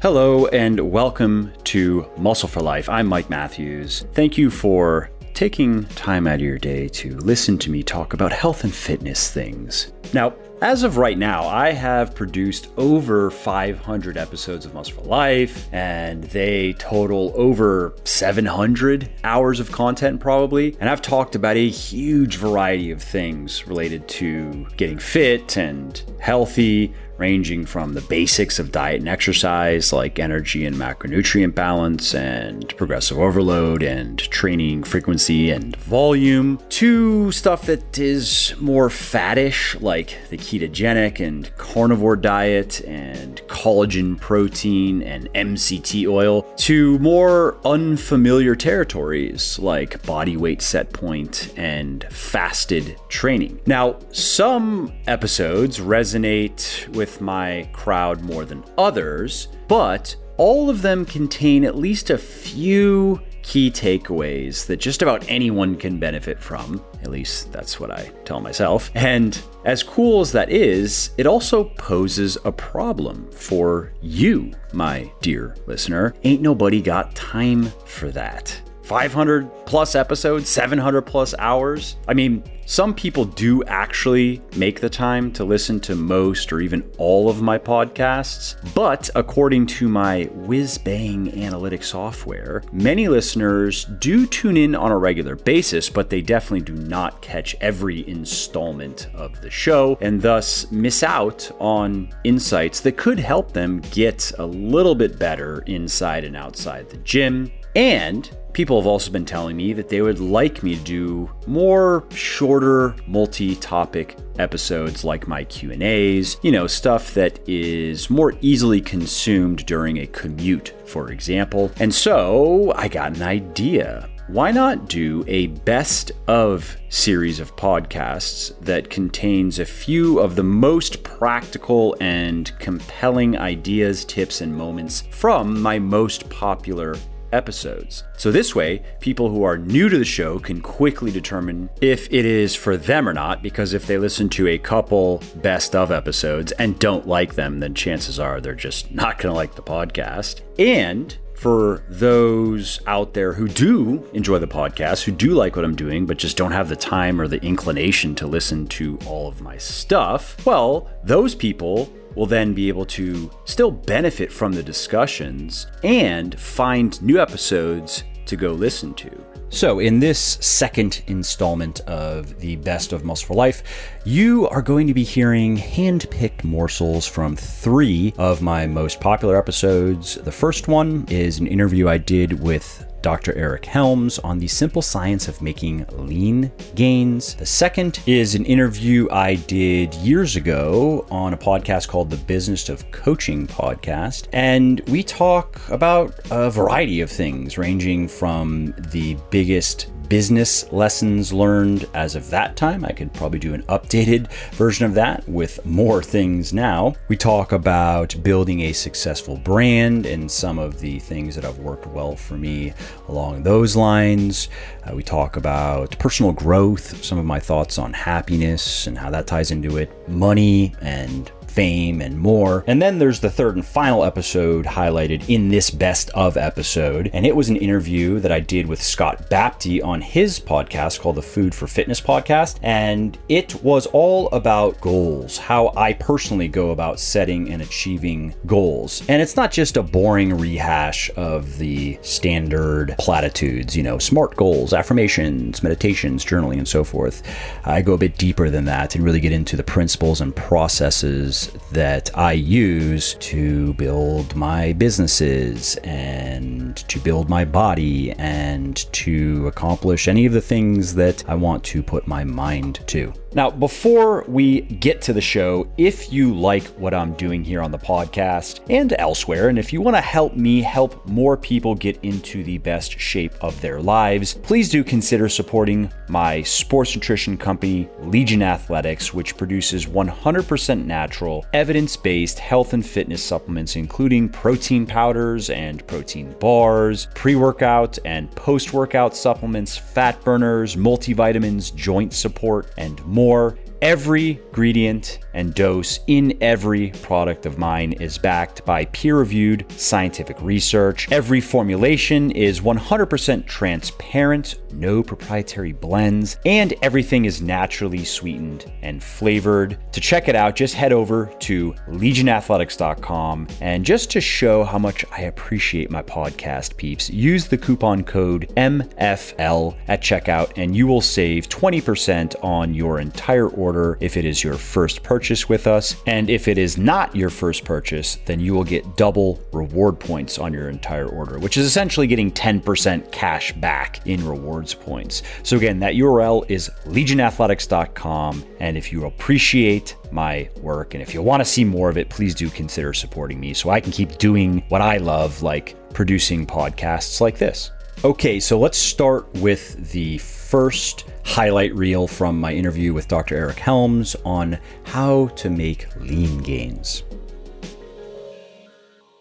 Hello, and welcome to Muscle for Life. I'm Mike Matthews. Thank you for taking time out of your day to listen to me talk about health and fitness things. Now, as of right now, I have produced over 500 episodes of Muscle for Life, and they total over 700 hours of content, probably. And I've talked about a huge variety of things related to getting fit and healthy, ranging from the basics of diet and exercise, like energy and macronutrient balance, and progressive overload, and training frequency and volume, to stuff that is more faddish, like the ketogenic and carnivore diet, and collagen protein and MCT oil, to more unfamiliar territories like body weight set point and fasted training. Now, some episodes resonate with with my crowd more than others, but all of them contain at least a few key takeaways that just about anyone can benefit from. At least that's what I tell myself. And as cool as that is, it also poses a problem for you, my dear listener. Ain't nobody got time for that. 500 plus episodes, 700 plus hours. I mean, some people do actually make the time to listen to most or even all of my podcasts, but according to my whiz bang analytic software, many listeners do tune in on a regular basis, but they definitely do not catch every installment of the show and thus miss out on insights that could help them get a little bit better inside and outside the gym. And People have also been telling me that they would like me to do more shorter multi-topic episodes like my Q&As, you know, stuff that is more easily consumed during a commute, for example. And so, I got an idea why not do a best of series of podcasts that contains a few of the most practical and compelling ideas, tips, and moments from my most popular episodes. So, this way, people who are new to the show can quickly determine if it is for them or not, because if they listen to a couple best of episodes and don't like them, then chances are they're just not going to like the podcast. And for those out there who do enjoy the podcast, who do like what I'm doing, but just don't have the time or the inclination to listen to all of my stuff, well, those people will then be able to still benefit from the discussions and find new episodes to go listen to. So, in this second installment of the Best of Muscle for Life, you are going to be hearing hand picked morsels from three of my most popular episodes. The first one is an interview I did with Dr. Eric Helms on the simple science of making lean gains. The second is an interview I did years ago on a podcast called the Business of Coaching podcast. And we talk about a variety of things, ranging from the biggest business lessons learned as of that time. I could probably do an updated version of that with more things now. We talk about building a successful brand and some of the things that have worked well for me along those lines. Uh, we talk about personal growth, some of my thoughts on happiness and how that ties into it, money and fame, and more. And then there's the third and final episode highlighted in this best of episode. And it was an interview that I did with Scott Baptie on his podcast called the Food for Fitness podcast. And it was all about goals, how I personally go about setting and achieving goals. And it's not just a boring rehash of the standard platitudes, you know, SMART goals, affirmations, meditations, journaling, and so forth. I go a bit deeper than that and really get into the principles and processes that I use to build my businesses and to build my body and to accomplish any of the things that I want to put my mind to. Now, before we get to the show, if you like what I'm doing here on the podcast and elsewhere, and if you want to help me help more people get into the best shape of their lives, please do consider supporting my sports nutrition company, Legion Athletics, which produces 100% natural, evidence based health and fitness supplements, including protein powders and protein bars, pre workout and post workout supplements, fat burners, multivitamins, joint support, and more more. Every ingredient and dose in every product of mine is backed by peer reviewed scientific research. Every formulation is 100% transparent, no proprietary blends, and everything is naturally sweetened and flavored. To check it out, just head over to legionathletics.com. And just to show how much I appreciate my podcast peeps, use the coupon code MFL at checkout and you will save 20% on your entire order order if it is your first purchase with us. And if it is not your first purchase, then you will get double reward points on your entire order, which is essentially getting 10% cash back in rewards points. So again, that URL is legionathletics.com. And if you appreciate my work and if you want to see more of it, please do consider supporting me so I can keep doing what I love, like producing podcasts like this. Okay, so let's start with the first highlight reel from my interview with Dr. Eric Helms on how to make lean gains.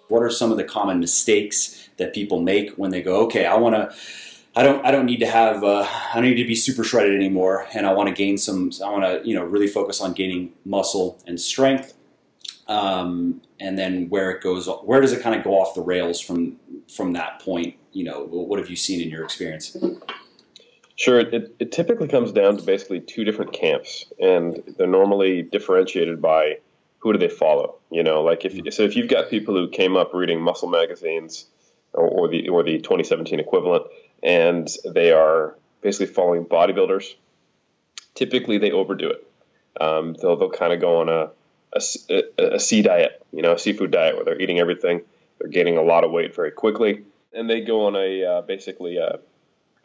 What are some of the common mistakes that people make when they go, okay, I want to. I don't. I don't need to have. Uh, I don't need to be super shredded anymore, and I want to gain some. I want to, you know, really focus on gaining muscle and strength. Um, and then where it goes, where does it kind of go off the rails from from that point? You know, what have you seen in your experience? Sure. It, it typically comes down to basically two different camps, and they're normally differentiated by who do they follow. You know, like if so, if you've got people who came up reading muscle magazines or, or the or the 2017 equivalent, and they are basically following bodybuilders, typically they overdo it. Um, they'll they'll kind of go on a, a, a sea diet, you know, a seafood diet where they're eating everything, they're gaining a lot of weight very quickly, and they go on a uh, basically a,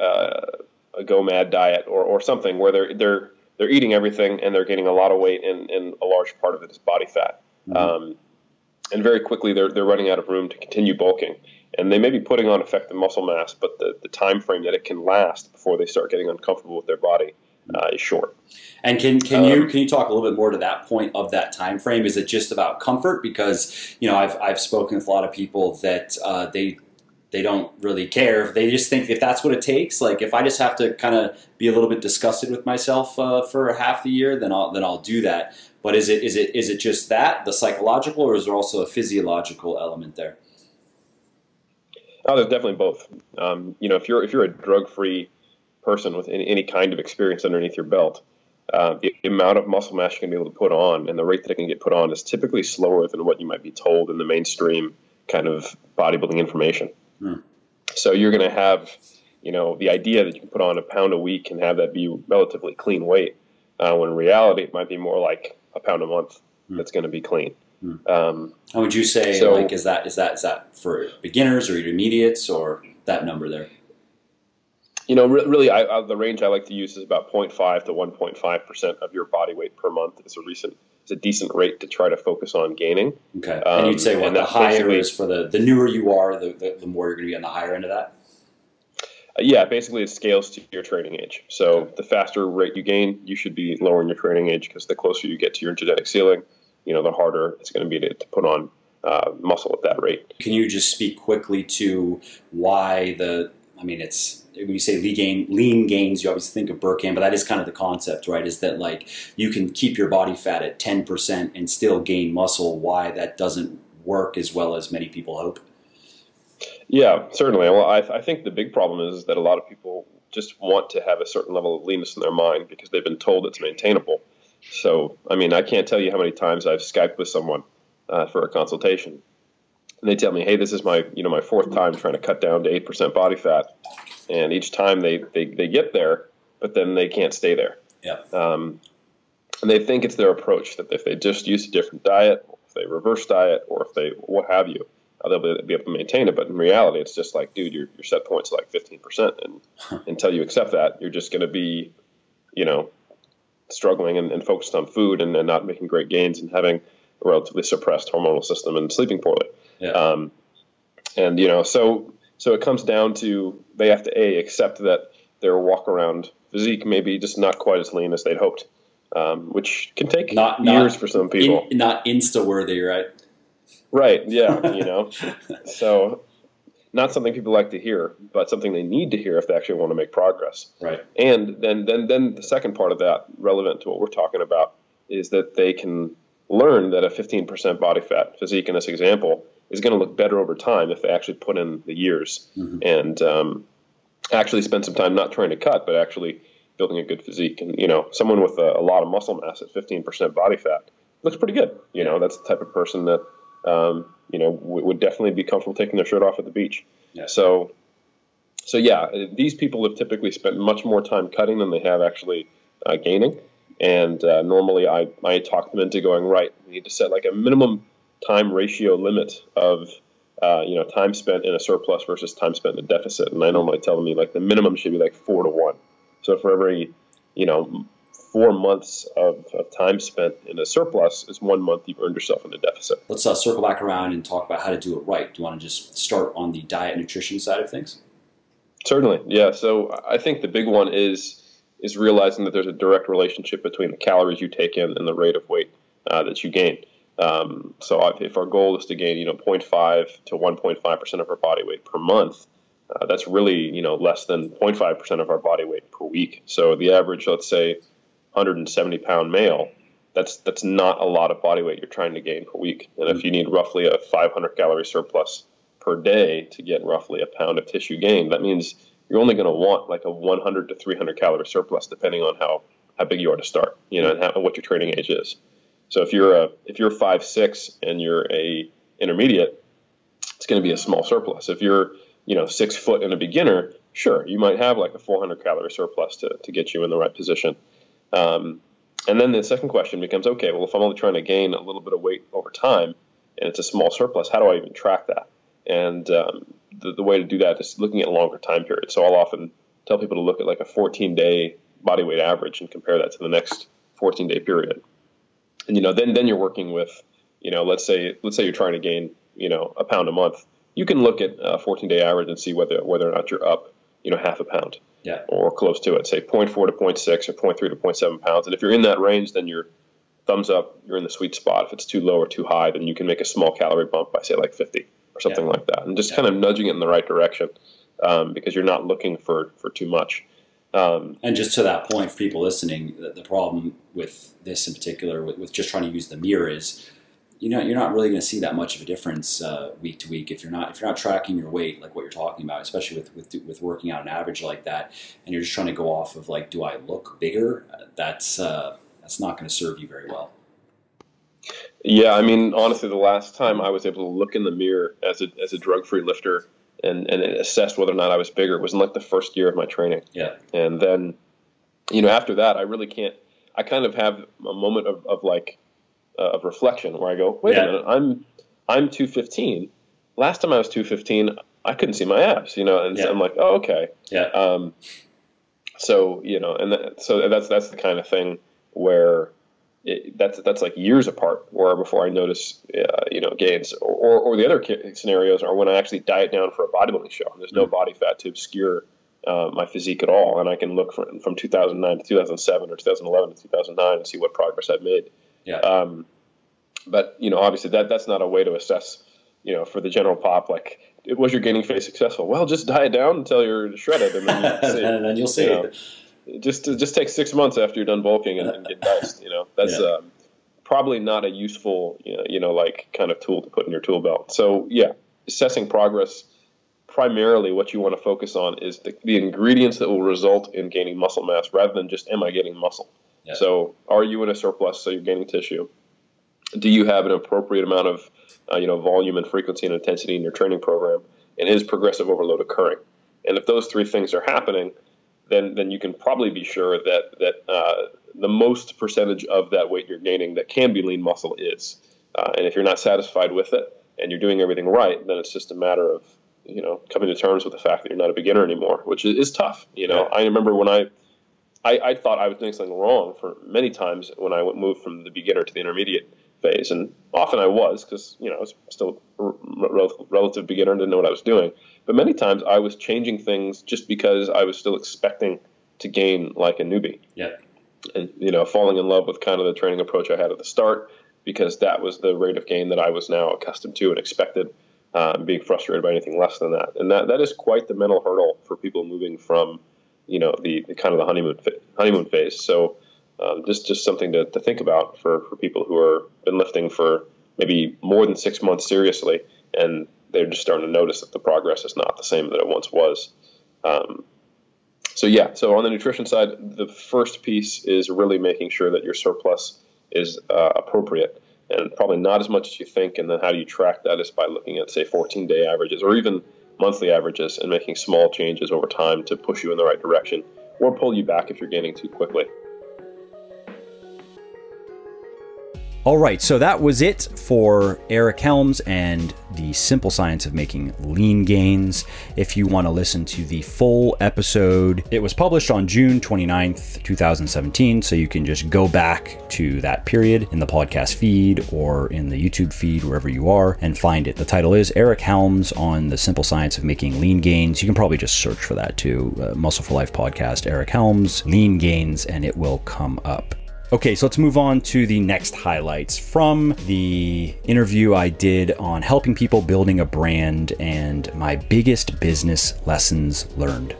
uh, a go mad diet or, or something where they're they're they're eating everything and they're gaining a lot of weight and, and a large part of it is body fat. Mm-hmm. Um, and very quickly they're they're running out of room to continue bulking. And they may be putting on effective muscle mass, but the, the time frame that it can last before they start getting uncomfortable with their body uh, is short. And can can you um, can you talk a little bit more to that point of that time frame? Is it just about comfort? Because you know I've I've spoken with a lot of people that uh, they they don't really care. They just think if that's what it takes, like if I just have to kind of be a little bit disgusted with myself uh, for half the year, then I'll then I'll do that. But is it is it is it just that the psychological, or is there also a physiological element there? Oh, there's definitely both. Um, you know, if you're if you're a drug free person with any, any, kind of experience underneath your belt, uh, the amount of muscle mass you can be able to put on and the rate that it can get put on is typically slower than what you might be told in the mainstream kind of bodybuilding information. Hmm. So you're going to have, you know, the idea that you can put on a pound a week and have that be relatively clean weight, uh, when in reality it might be more like a pound a month hmm. that's going to be clean. Hmm. Um, How would you say? So, like, is that is that is that for beginners or intermediates or that number there? You know, re- really, I, I, the range I like to use is about 0.5 to 1.5 percent of your body weight per month. It's a recent it's a decent rate to try to focus on gaining. Okay, um, and you'd say what the higher is for the the newer you are, the, the, the more you're going to be on the higher end of that. Uh, yeah, basically it scales to your training age. So okay. the faster rate you gain, you should be lowering your training age because the closer you get to your genetic ceiling, you know, the harder it's going to be to, to put on uh, muscle at that rate. Can you just speak quickly to why the? I mean, it's when you say lean, gain, lean gains, you obviously think of Berkhan, but that is kind of the concept, right? Is that like you can keep your body fat at 10% and still gain muscle. Why that doesn't work as well as many people hope? Yeah, certainly. Well, I, I think the big problem is that a lot of people just want to have a certain level of leanness in their mind because they've been told it's maintainable. So, I mean, I can't tell you how many times I've Skyped with someone uh, for a consultation, and they tell me, "Hey, this is my you know my fourth time trying to cut down to eight percent body fat," and each time they, they, they get there, but then they can't stay there. Yeah. Um, and they think it's their approach that if they just use a different diet, if they reverse diet, or if they what have you, uh, they'll be, able to maintain it. But in reality, it's just like, dude, your, your set point's like 15%. And huh. until you accept that, you're just going to be, you know, struggling and, and focused on food and, and, not making great gains and having a relatively suppressed hormonal system and sleeping poorly. Yeah. Um, and, you know, so so it comes down to they have to a accept that their walk around physique may be just not quite as lean as they'd hoped, um, which can take not, years not for some people. In, not insta worthy, right? Right. Yeah. You know. so not something people like to hear, but something they need to hear if they actually want to make progress. Right. And then, then, then the second part of that, relevant to what we're talking about, is that they can learn that a 15% body fat physique in this example is going to look better over time if they actually put in the years mm-hmm. and um, actually spend some time not trying to cut, but actually building a good physique. And you know, someone with a, a lot of muscle mass at 15% body fat looks pretty good. You know, that's the type of person that um, you know, w- would definitely be comfortable taking their shirt off at the beach. Yeah. So, so yeah, these people have typically spent much more time cutting than they have actually uh, gaining. And uh, normally, I I talk them into going right. We need to set like a minimum time ratio limit of uh, you know time spent in a surplus versus time spent in a deficit. And I normally tell them like the minimum should be like four to one. So for every you know four months of, of time spent in a surplus is one month you've earned yourself in a deficit. Let's uh, circle back around and talk about how to do it right. Do you want to just start on the diet and nutrition side of things? Certainly, yeah. So I think the big one is is realizing that there's a direct relationship between the calories you take in and the rate of weight uh, that you gain. Um, so if our goal is to gain, you know, 0.5 to 1.5 percent of our body weight per month, uh, that's really, you know, less than 0.5 percent of our body weight per week. So the average, let's say, 170 pound male, that's that's not a lot of body weight you're trying to gain per week. And if mm. you need roughly a 500 calorie surplus per day to get roughly a pound of tissue gain, that means you're only going to want like a 100 to 300 calorie surplus depending on how how big you are to start, you know, and how, what your training age is. So if you're a if you're five six and you're a intermediate, it's going to be a small surplus. If you're you know six foot and a beginner, sure, you might have like a 400 calorie surplus to to get you in the right position. Um, and then the second question becomes, okay, well, if I'm only trying to gain a little bit of weight over time and it's a small surplus, how do I even track that? And um, the, the way to do that is looking at longer time periods. So I'll often tell people to look at like a 14 day body weight average and compare that to the next 14 day period. And you know, then then you're working with, you know, let's say let's say you're trying to gain, you know, a pound a month. You can look at a 14 day average and see whether whether or not you're up, you know, half a pound yeah. or close to it, say 0.4 to 0.6 or 0.3 to 0.7 pounds. And if you're in that range, then you're thumbs up, you're in the sweet spot. If it's too low or too high, then you can make a small calorie bump by say like 50 or something yeah. like that, and just yeah. kind of nudging it in the right direction um, because you're not looking for for too much. Um, and just to that point, for people listening, the, the problem with this in particular, with, with, just trying to use the mirror, is you know you're not really going to see that much of a difference uh, week to week if you're not if you're not tracking your weight like what you're talking about, especially with with, with working out an average like that, and you're just trying to go off of like, do I look bigger? That's uh, that's not going to serve you very well. Yeah, I mean, honestly, the last time I was able to look in the mirror as a as a drug free lifter and and assessed whether or not I was bigger It was in like the first year of my training. Yeah, and then, you know, after that, I really can't. I kind of have a moment of, of like uh, of reflection where I go, wait yeah. a minute, I'm I'm 215. Last time I was 215, I couldn't see my abs, you know, and yeah. so I'm like, oh, okay. Yeah. Um, so you know, and that, so that's that's the kind of thing where it, that's that's like years apart, or before I notice, uh, you know, gains. Or, or the other scenarios are when I actually diet down for a bodybuilding show. And there's no mm-hmm. body fat to obscure uh, my physique at all, and I can look from from 2009 to 2007 or 2011 to 2009 and see what progress I've made. Yeah. Um, but you know, obviously that that's not a way to assess. You know, for the general pop, like was your gaining phase successful? Well, just diet down until you're shredded, and then, see, and then you'll see. You know, just just take six months after you're done bulking and, and get diced. You know, that's yeah. um, probably not a useful you know, you know like kind of tool to put in your tool belt. So yeah, assessing progress. Primarily, what you want to focus on is the, the ingredients that will result in gaining muscle mass, rather than just am I getting muscle. Yeah. So, are you in a surplus? So you're gaining tissue. Do you have an appropriate amount of uh, you know volume and frequency and intensity in your training program? And is progressive overload occurring? And if those three things are happening, then then you can probably be sure that that uh, the most percentage of that weight you're gaining that can be lean muscle is. Uh, and if you're not satisfied with it and you're doing everything right, then it's just a matter of you know coming to terms with the fact that you're not a beginner anymore, which is, is tough. You know, I remember when I, I, I thought I was doing something wrong for many times when I moved from the beginner to the intermediate phase, and often I was because you know I was still a relative beginner and didn't know what I was doing. But many times I was changing things just because I was still expecting to gain like a newbie. Yeah. And you know, falling in love with kind of the training approach I had at the start because that was the rate of gain that I was now accustomed to and expected. uh, being frustrated by anything less than that. And that, that is quite the mental hurdle for people moving from, you know, the, the kind of the honeymoon honeymoon phase. So um, just just something to, to think about for, for people who are been lifting for maybe more than six months seriously, and they're just starting to notice that the progress is not the same that it once was. Um, so yeah, so on the nutrition side, the first piece is really making sure that your surplus is uh, appropriate and probably not as much as you think. And then how do you track that is by looking at say 14 day averages or even monthly averages and making small changes over time to push you in the right direction or pull you back if you're gaining too quickly. All right, so that was it for Eric Helms and the simple science of making lean gains. If you want to listen to the full episode, it was published on June 29th, 2017, so you can just go back to that period in the podcast feed or in the YouTube feed, wherever you are, and find it. The title is Eric Helms on the simple science of making lean gains. You can probably just search for that too uh, Muscle for Life podcast, Eric Helms, lean gains, and it will come up. Okay, so let's move on to the next highlights from the interview I did on helping people building a brand and my biggest business lessons learned.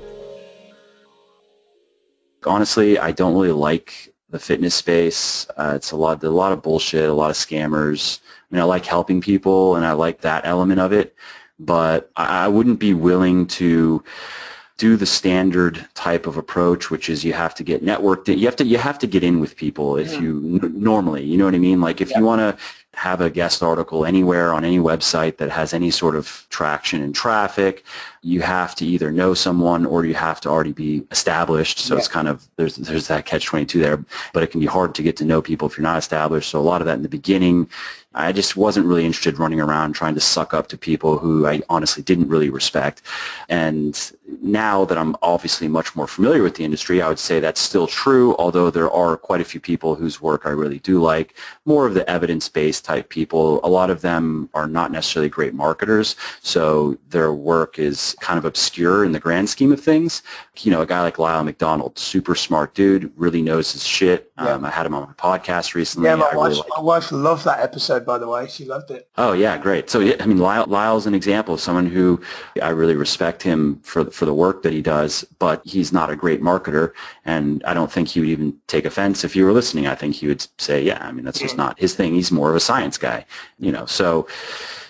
Honestly, I don't really like the fitness space. Uh, it's a lot, a lot of bullshit, a lot of scammers. I mean, I like helping people and I like that element of it, but I, I wouldn't be willing to do the standard type of approach, which is you have to get networked. In. You have to you have to get in with people if you n- normally. You know what I mean? Like if yeah. you want to have a guest article anywhere on any website that has any sort of traction and traffic, you have to either know someone or you have to already be established. So yeah. it's kind of there's there's that catch twenty two there, but it can be hard to get to know people if you're not established. So a lot of that in the beginning I just wasn't really interested running around trying to suck up to people who I honestly didn't really respect. And now that I'm obviously much more familiar with the industry, I would say that's still true, although there are quite a few people whose work I really do like. More of the evidence-based type people. A lot of them are not necessarily great marketers, so their work is kind of obscure in the grand scheme of things. You know, a guy like Lyle McDonald, super smart dude, really knows his shit. Yeah. Um, I had him on my podcast recently. Yeah, my, wife, really my wife loved that episode, by the way. She loved it. Oh, yeah, great. So, I mean, Lyle, Lyle's an example of someone who I really respect him for, for the work that he does, but he's not a great marketer. And I don't think he would even take offense if you were listening. I think he would say, yeah, I mean, that's just not his thing. He's more of a science guy, you know. So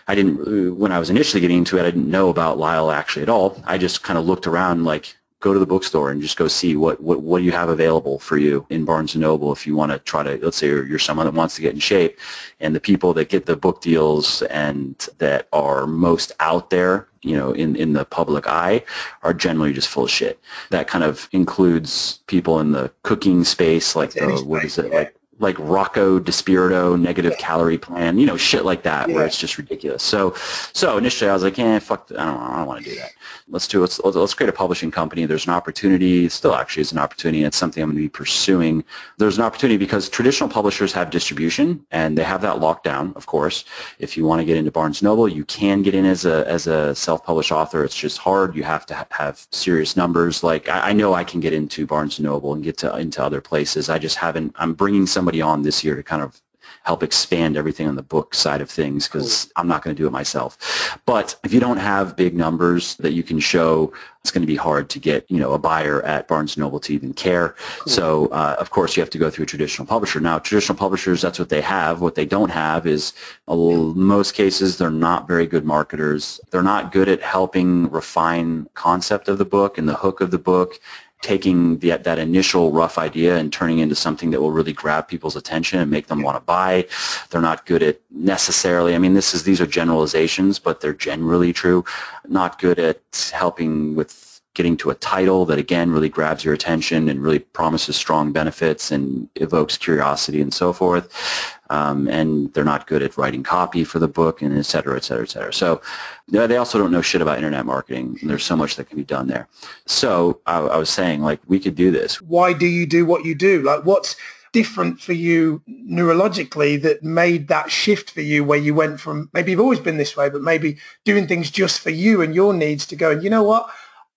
I didn't, uh, when I was initially getting into it, I didn't know about Lyle actually at all. I just kind of looked around like, go to the bookstore and just go see what, what, what do you have available for you in Barnes & Noble if you want to try to, let's say you're, you're someone that wants to get in shape and the people that get the book deals and that are most out there you know, in, in the public eye are generally just full of shit. That kind of includes people in the cooking space, like the, what is it, like like Rocco DiSpirito negative yeah. calorie plan, you know, shit like that, yeah. where it's just ridiculous. So, so initially I was like, eh, fuck, I don't, I don't want to do that. Let's do, let's, let's create a publishing company. There's an opportunity, still actually is an opportunity. It's something I'm going to be pursuing. There's an opportunity because traditional publishers have distribution and they have that locked down, of course. If you want to get into Barnes Noble, you can get in as a, as a self-published author. It's just hard. You have to ha- have serious numbers. Like I, I know I can get into Barnes Noble and get to, into other places. I just haven't, I'm bringing somebody somebody on this year to kind of help expand everything on the book side of things because I'm not going to do it myself. But if you don't have big numbers that you can show, it's going to be hard to get you know a buyer at Barnes & Noble to even care. Cool. So uh, of course you have to go through a traditional publisher. Now traditional publishers, that's what they have. What they don't have is little, most cases they're not very good marketers. They're not good at helping refine concept of the book and the hook of the book taking the, that initial rough idea and turning into something that will really grab people's attention and make them want to buy. They're not good at necessarily, I mean, this is, these are generalizations, but they're generally true. Not good at helping with getting to a title that again really grabs your attention and really promises strong benefits and evokes curiosity and so forth. Um, and they're not good at writing copy for the book and et cetera, et cetera, et cetera. So they also don't know shit about internet marketing. And there's so much that can be done there. So I, I was saying like we could do this. Why do you do what you do? Like what's different for you neurologically that made that shift for you where you went from maybe you've always been this way, but maybe doing things just for you and your needs to go and you know what?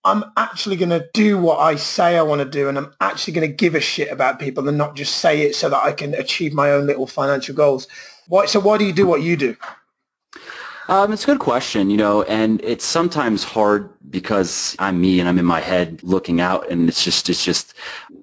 I'm actually going to do what I say I want to do and I'm actually going to give a shit about people and not just say it so that I can achieve my own little financial goals. Why, so why do you do what you do? Um, it's a good question, you know, and it's sometimes hard because I'm me and I'm in my head looking out, and it's just, it's just,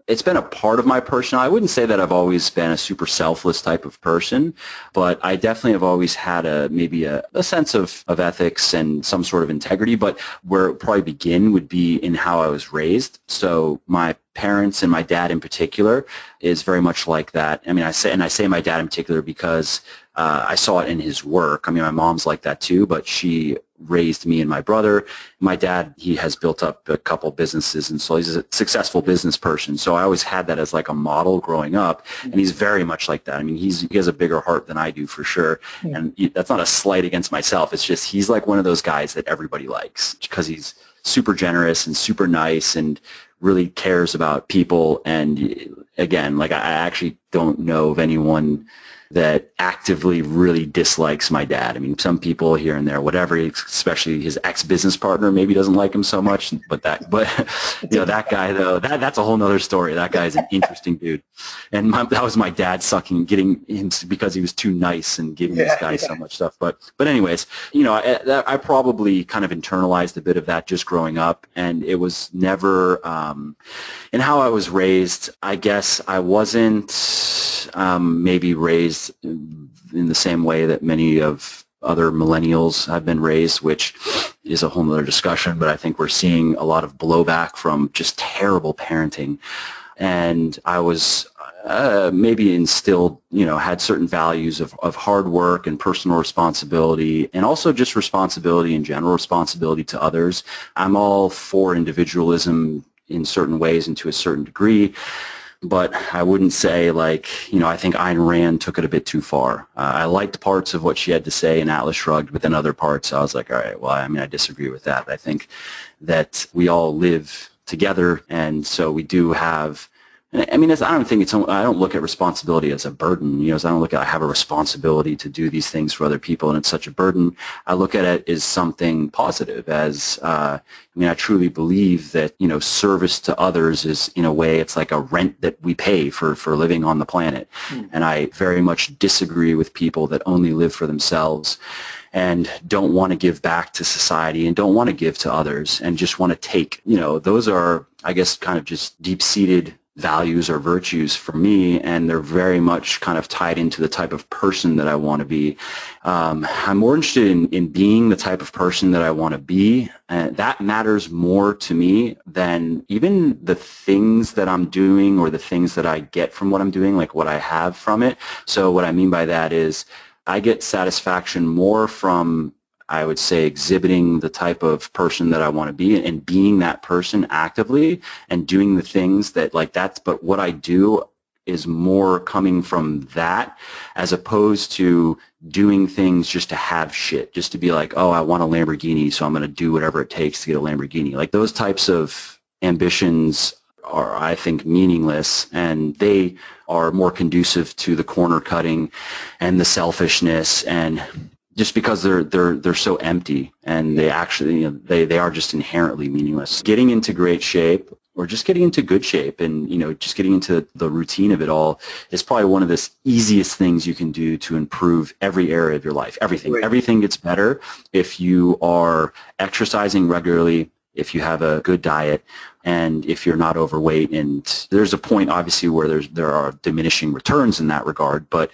it's been a part of my person. I wouldn't say that I've always been a super selfless type of person, but I definitely have always had a maybe a, a sense of, of ethics and some sort of integrity. But where it probably begin would be in how I was raised. So my parents and my dad in particular is very much like that. I mean, I say, and I say my dad in particular because uh, I saw it in his work. I mean, my mom's like that too, but she raised me and my brother. My dad, he has built up a couple businesses, and so he's a successful business person. So I always had that as like a model growing up, and he's very much like that. I mean, he's he has a bigger heart than I do for sure, yeah. and that's not a slight against myself. It's just he's like one of those guys that everybody likes because he's super generous and super nice and really cares about people. And again, like I actually don't know of anyone that actively really dislikes my dad. I mean, some people here and there, whatever, especially his ex-business partner maybe doesn't like him so much, but that, but you know, that guy though, that, that's a whole nother story. That guy's an interesting dude. And my, that was my dad sucking, getting him because he was too nice and giving yeah, this guy yeah. so much stuff. But, but anyways, you know, I, I, probably kind of internalized a bit of that just growing up and it was never, um, in how I was raised, I guess I wasn't, um, maybe raised in the same way that many of other millennials have been raised, which is a whole other discussion, but I think we're seeing a lot of blowback from just terrible parenting. And I was uh, maybe instilled, you know, had certain values of, of hard work and personal responsibility and also just responsibility in general, responsibility to others. I'm all for individualism in certain ways and to a certain degree but I wouldn't say like, you know, I think Ayn Rand took it a bit too far. Uh, I liked parts of what she had to say in Atlas Shrugged, but then other parts I was like, all right, well, I mean, I disagree with that. I think that we all live together, and so we do have I mean, I don't think it's. I don't look at responsibility as a burden. You know, I don't look at I have a responsibility to do these things for other people, and it's such a burden. I look at it as something positive. As uh, I mean, I truly believe that you know, service to others is in a way it's like a rent that we pay for for living on the planet. Mm. And I very much disagree with people that only live for themselves and don't want to give back to society and don't want to give to others and just want to take. You know, those are I guess kind of just deep-seated values or virtues for me, and they're very much kind of tied into the type of person that I want to be. Um, I'm more interested in, in being the type of person that I want to be, and that matters more to me than even the things that I'm doing or the things that I get from what I'm doing, like what I have from it. So what I mean by that is I get satisfaction more from I would say exhibiting the type of person that I want to be and being that person actively and doing the things that like that's but what I do is more coming from that as opposed to doing things just to have shit, just to be like, oh, I want a Lamborghini, so I'm going to do whatever it takes to get a Lamborghini. Like those types of ambitions are, I think, meaningless, and they are more conducive to the corner cutting and the selfishness and just because they're they're they're so empty and they actually you know, they they are just inherently meaningless. Getting into great shape or just getting into good shape and you know just getting into the routine of it all is probably one of the easiest things you can do to improve every area of your life. Everything right. everything gets better if you are exercising regularly, if you have a good diet and if you're not overweight and there's a point obviously where there's there are diminishing returns in that regard, but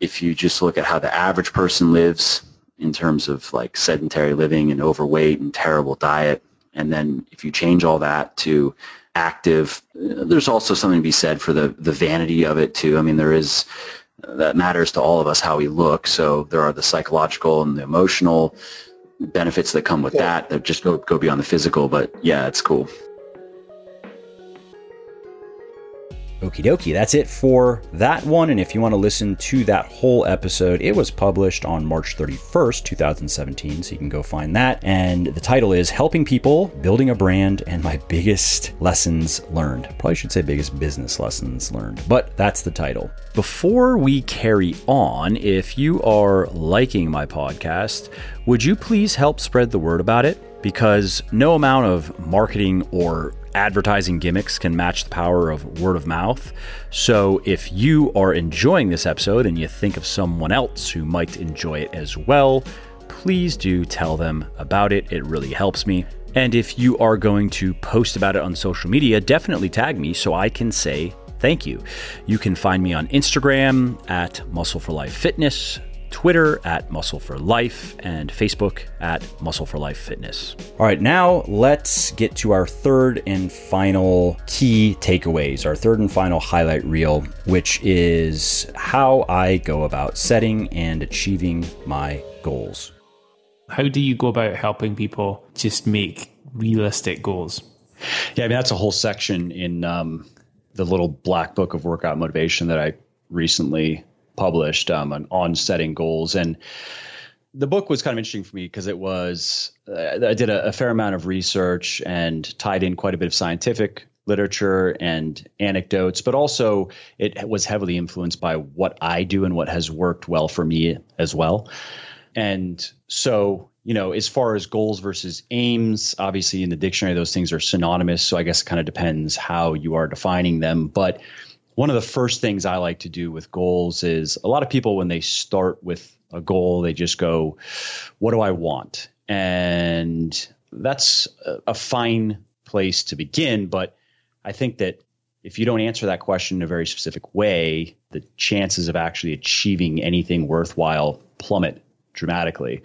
if you just look at how the average person lives in terms of like sedentary living and overweight and terrible diet, and then if you change all that to active, uh, there's also something to be said for the, the vanity of it too. I mean, there is, uh, that matters to all of us how we look. So there are the psychological and the emotional benefits that come with that that just go, go beyond the physical. But yeah, it's cool. Okie dokie, that's it for that one. And if you want to listen to that whole episode, it was published on March 31st, 2017. So you can go find that. And the title is Helping People, Building a Brand, and My Biggest Lessons Learned. Probably should say Biggest Business Lessons Learned, but that's the title. Before we carry on, if you are liking my podcast, would you please help spread the word about it? Because no amount of marketing or advertising gimmicks can match the power of word of mouth. So if you are enjoying this episode and you think of someone else who might enjoy it as well, please do tell them about it. It really helps me. And if you are going to post about it on social media, definitely tag me so I can say thank you. You can find me on Instagram at Muscle for Life Fitness, Twitter at Muscle for Life, and Facebook at Muscle for Life Fitness. All right, now let's get to our third and final key takeaways, our third and final highlight reel, which is how I go about setting and achieving my goals. How do you go about helping people just make realistic goals? Yeah, I mean, that's a whole section in um, the little black book of workout motivation that I recently published um, on, on setting goals. And the book was kind of interesting for me because it was, uh, I did a, a fair amount of research and tied in quite a bit of scientific literature and anecdotes, but also it was heavily influenced by what I do and what has worked well for me as well. And so, you know, as far as goals versus aims, obviously in the dictionary, those things are synonymous. So I guess it kind of depends how you are defining them. But one of the first things I like to do with goals is a lot of people, when they start with a goal, they just go, What do I want? And that's a fine place to begin. But I think that if you don't answer that question in a very specific way, the chances of actually achieving anything worthwhile plummet dramatically.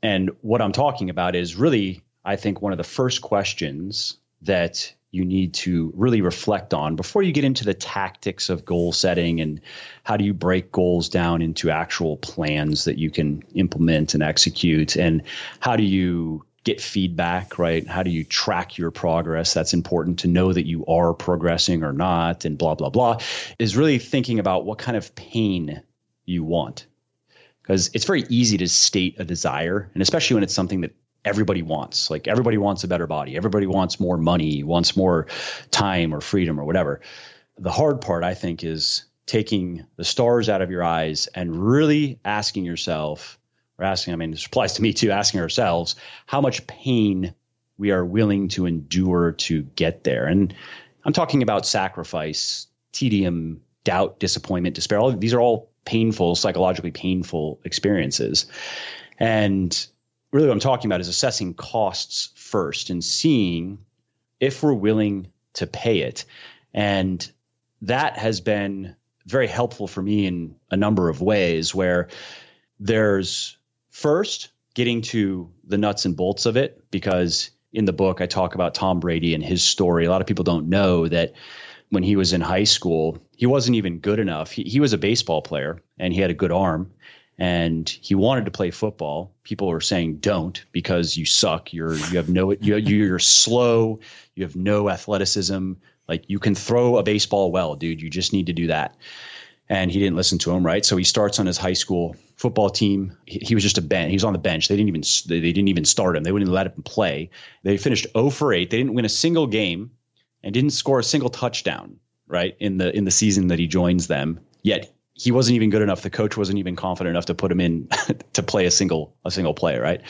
And what I'm talking about is really, I think, one of the first questions that you need to really reflect on before you get into the tactics of goal setting and how do you break goals down into actual plans that you can implement and execute and how do you get feedback right? How do you track your progress? That's important to know that you are progressing or not and blah blah blah is really thinking about what kind of pain you want. Because it's very easy to state a desire and especially when it's something that everybody wants. Like everybody wants a better body. Everybody wants more money, wants more time or freedom or whatever. The hard part, I think, is taking the stars out of your eyes and really asking yourself, or asking, I mean, this applies to me too, asking ourselves how much pain we are willing to endure to get there. And I'm talking about sacrifice, tedium, doubt, disappointment, despair. All these are all painful, psychologically painful experiences. And really what I'm talking about is assessing costs first and seeing if we're willing to pay it. And that has been very helpful for me in a number of ways where there's first getting to the nuts and bolts of it because in the book I talk about Tom Brady and his story. A lot of people don't know that when he was in high school, he wasn't even good enough. He, he was a baseball player and he had a good arm and he wanted to play football. People were saying don't because you suck. You're you have no you you're slow. You have no athleticism. Like you can throw a baseball well, dude. You just need to do that. And he didn't listen to him, right? So he starts on his high school football team. He, he was just a bench. He was on the bench. They didn't even they, they didn't even start him. They wouldn't let him play. They finished 0 for 8. They didn't win a single game and didn't score a single touchdown, right? In the in the season that he joins them. Yet he wasn't even good enough. The coach wasn't even confident enough to put him in to play a single a single play, right?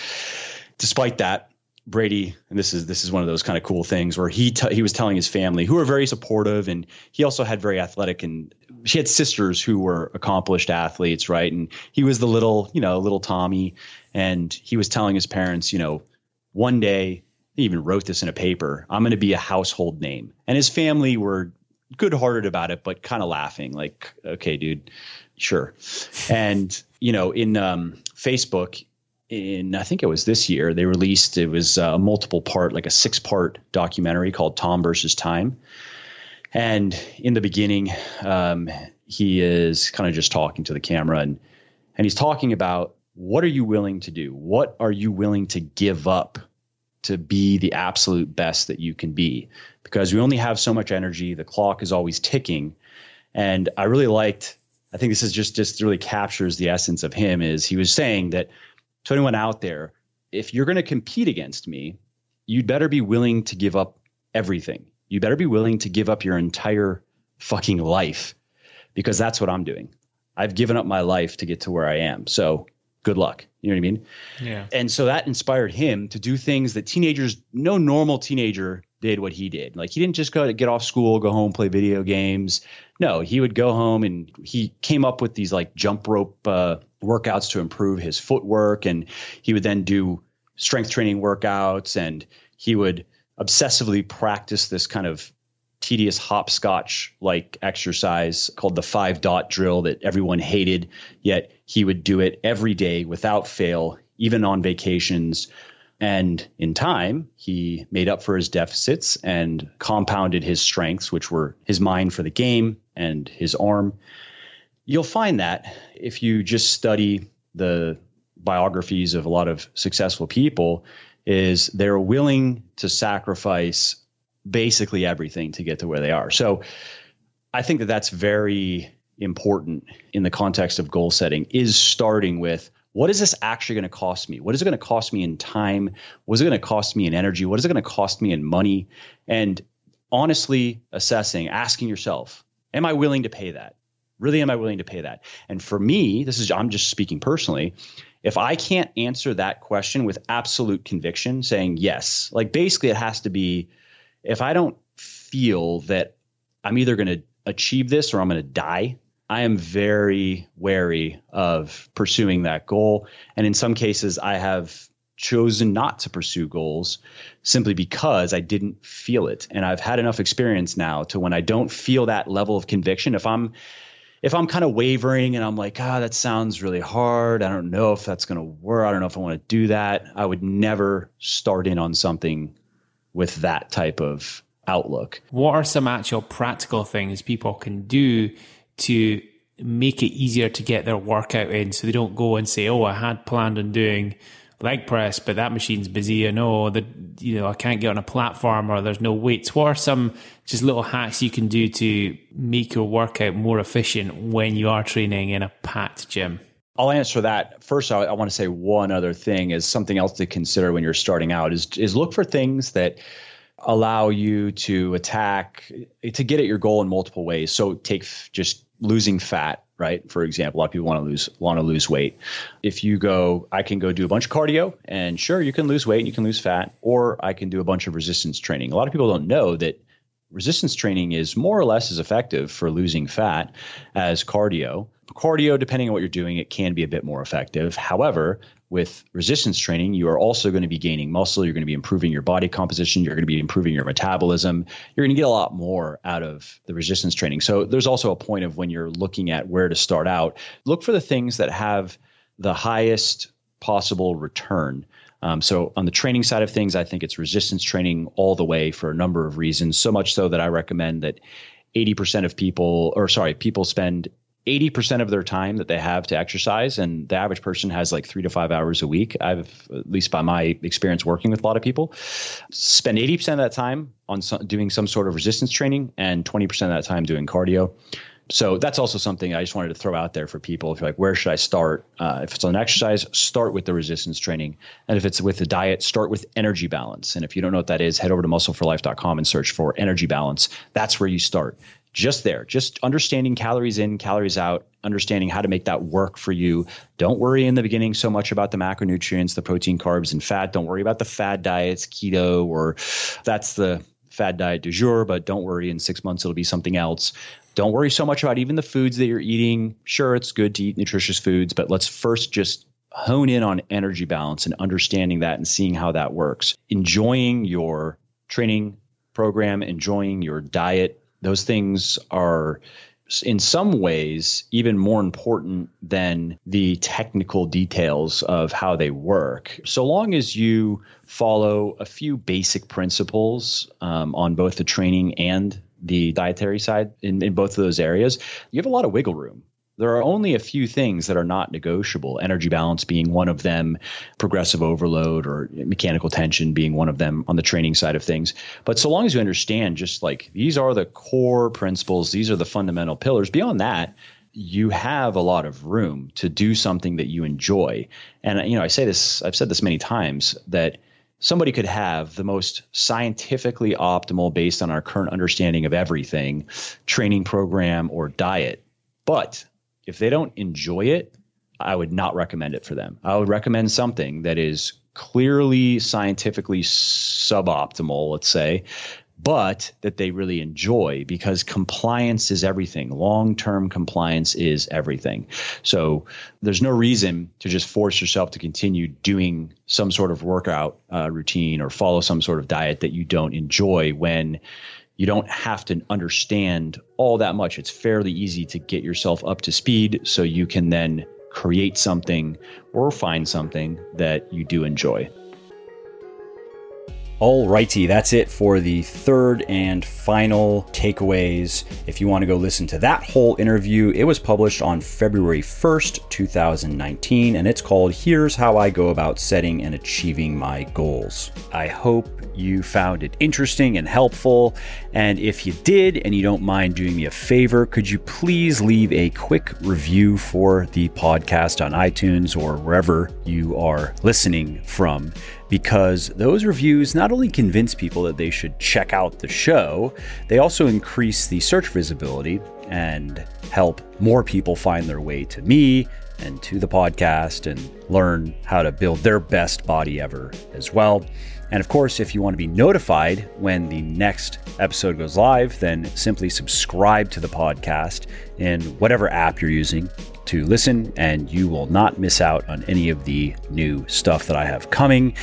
Despite that, Brady, and this is this is one of those kind of cool things where he t- he was telling his family who were very supportive, and he also had very athletic and she had sisters who were accomplished athletes, right? And he was the little you know little Tommy, and he was telling his parents, you know, one day he even wrote this in a paper. I'm going to be a household name, and his family were good hearted about it, but kind of laughing, like, okay, dude, sure. And, you know, in um, Facebook, in I think it was this year, they released it was a multiple part, like a six part documentary called Tom versus Time. And in the beginning, um, he is kind of just talking to the camera and and he's talking about what are you willing to do? What are you willing to give up to be the absolute best that you can be? because we only have so much energy. The clock is always ticking. And I really liked, I think this is just, just really captures the essence of him is he was saying that to anyone out there, if you're going to compete against me, you'd better be willing to give up everything. You better be willing to give up your entire fucking life because that's what I'm doing. I've given up my life to get to where I am. So good luck. You know what I mean? Yeah. And so that inspired him to do things that teenagers, no normal teenager did what he did. Like he didn't just go to get off school, go home, play video games. No, he would go home and he came up with these like jump rope uh, workouts to improve his footwork, and he would then do strength training workouts, and he would obsessively practice this kind of tedious hopscotch like exercise called the five dot drill that everyone hated, yet he would do it every day without fail, even on vacations and in time, he made up for his deficits and compounded his strengths, which were his mind for the game and his arm. You'll find that if you just study the biographies of a lot of successful people, is they're willing to sacrifice basically everything to get to where they are. So I think that that's very important in the context of goal setting is starting with what is this actually going to cost me? What is it going to cost me in time? What is it going to cost me in energy? What is it going to cost me in money? And honestly assessing, asking yourself, am I willing to pay that? Really, am I willing to pay that? And for me, this is, I'm just speaking personally. If I can't answer that question with absolute conviction, saying yes, like basically it has to be, if I don't feel that I'm either going to achieve this or I'm going to die, I am very wary of pursuing that goal. And in some cases, I have chosen not to pursue goals simply because I didn't feel it. And I've had enough experience now to when I don't feel that level of conviction, if I'm if I'm kind of wavering and I'm like, ah, that sounds really hard. I don't know if that's going to work. I don't know if I want to do that. I would never start in on something with that type of outlook. What are some actual practical things people can do to make it easier to get their workout in so they don't go and say, Oh, I had planned on doing leg press, but that machine's busy. I know that, you know, I can't get on a platform or there's no weights. What are some just little hacks you can do to make your workout more efficient when you are training in a packed gym? I'll answer that first. I, I want to say one other thing is something else to consider when you're starting out is is look for things that allow you to attack to get at your goal in multiple ways. So take just losing fat, right? For example, a lot of people want to lose want to lose weight. If you go, I can go do a bunch of cardio, and sure, you can lose weight and you can lose fat, or I can do a bunch of resistance training. A lot of people don't know that resistance training is more or less as effective for losing fat as cardio. Cardio, depending on what you're doing, it can be a bit more effective. However, with resistance training, you are also going to be gaining muscle. You're going to be improving your body composition. You're going to be improving your metabolism. You're going to get a lot more out of the resistance training. So there's also a point of when you're looking at where to start out, look for the things that have the highest possible return. Um, so on the training side of things, I think it's resistance training all the way for a number of reasons. So much so that I recommend that 80% of people, or sorry, people spend 80% of their time that they have to exercise and the average person has like three to five hours a week. I've at least by my experience working with a lot of people spend 80% of that time on doing some sort of resistance training and 20% of that time doing cardio so that's also something I just wanted to throw out there for people. If you're like, where should I start? Uh, if it's on exercise, start with the resistance training. And if it's with the diet, start with energy balance. And if you don't know what that is, head over to muscleforlife.com and search for energy balance. That's where you start just there, just understanding calories in, calories out, understanding how to make that work for you. Don't worry in the beginning so much about the macronutrients, the protein, carbs, and fat. Don't worry about the fad diets, keto, or that's the fad diet du jour, but don't worry, in six months it'll be something else. Don't worry so much about even the foods that you're eating. Sure, it's good to eat nutritious foods, but let's first just hone in on energy balance and understanding that and seeing how that works. Enjoying your training program, enjoying your diet, those things are in some ways even more important than the technical details of how they work. So long as you follow a few basic principles um, on both the training and the dietary side in, in both of those areas, you have a lot of wiggle room there are only a few things that are not negotiable, energy balance being one of them, progressive overload or mechanical tension being one of them on the training side of things. But so long as you understand just like these are the core principles, these are the fundamental pillars, beyond that, you have a lot of room to do something that you enjoy. And you know, I say this, I've said this many times that somebody could have the most scientifically optimal based on our current understanding of everything training program or diet but if they don't enjoy it, I would not recommend it for them. I would recommend something that is clearly scientifically suboptimal, let's say, but that they really enjoy because compliance is everything. Long term compliance is everything. So there's no reason to just force yourself to continue doing some sort of workout uh, routine or follow some sort of diet that you don't enjoy when you don't have to understand all that much. It's fairly easy to get yourself up to speed so you can then create something or find something that you do enjoy. Alrighty, that's it for the third and final takeaways. If you want to go listen to that whole interview, it was published on February 1st, 2019, and it's called Here's How I Go About Setting and Achieving My Goals. I hope you found it interesting and helpful. And if you did, and you don't mind doing me a favor, could you please leave a quick review for the podcast on iTunes or wherever you are listening from? because those reviews not only convince people that they should check out the show, they also increase the search visibility and help more people find their way to me and to the podcast and learn how to build their best body ever as well. And of course, if you want to be notified when the next episode goes live, then simply subscribe to the podcast in whatever app you're using to listen, and you will not miss out on any of the new stuff that I have coming.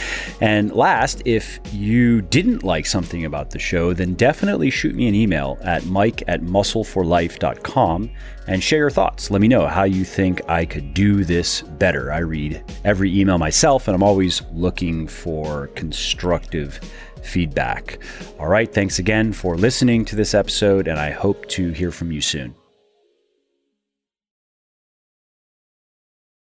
And last, if you didn't like something about the show, then definitely shoot me an email at mike at muscleforlife.com and share your thoughts. Let me know how you think I could do this better. I read every email myself, and I'm always looking for constructive feedback. All right, thanks again for listening to this episode, and I hope to hear from you soon.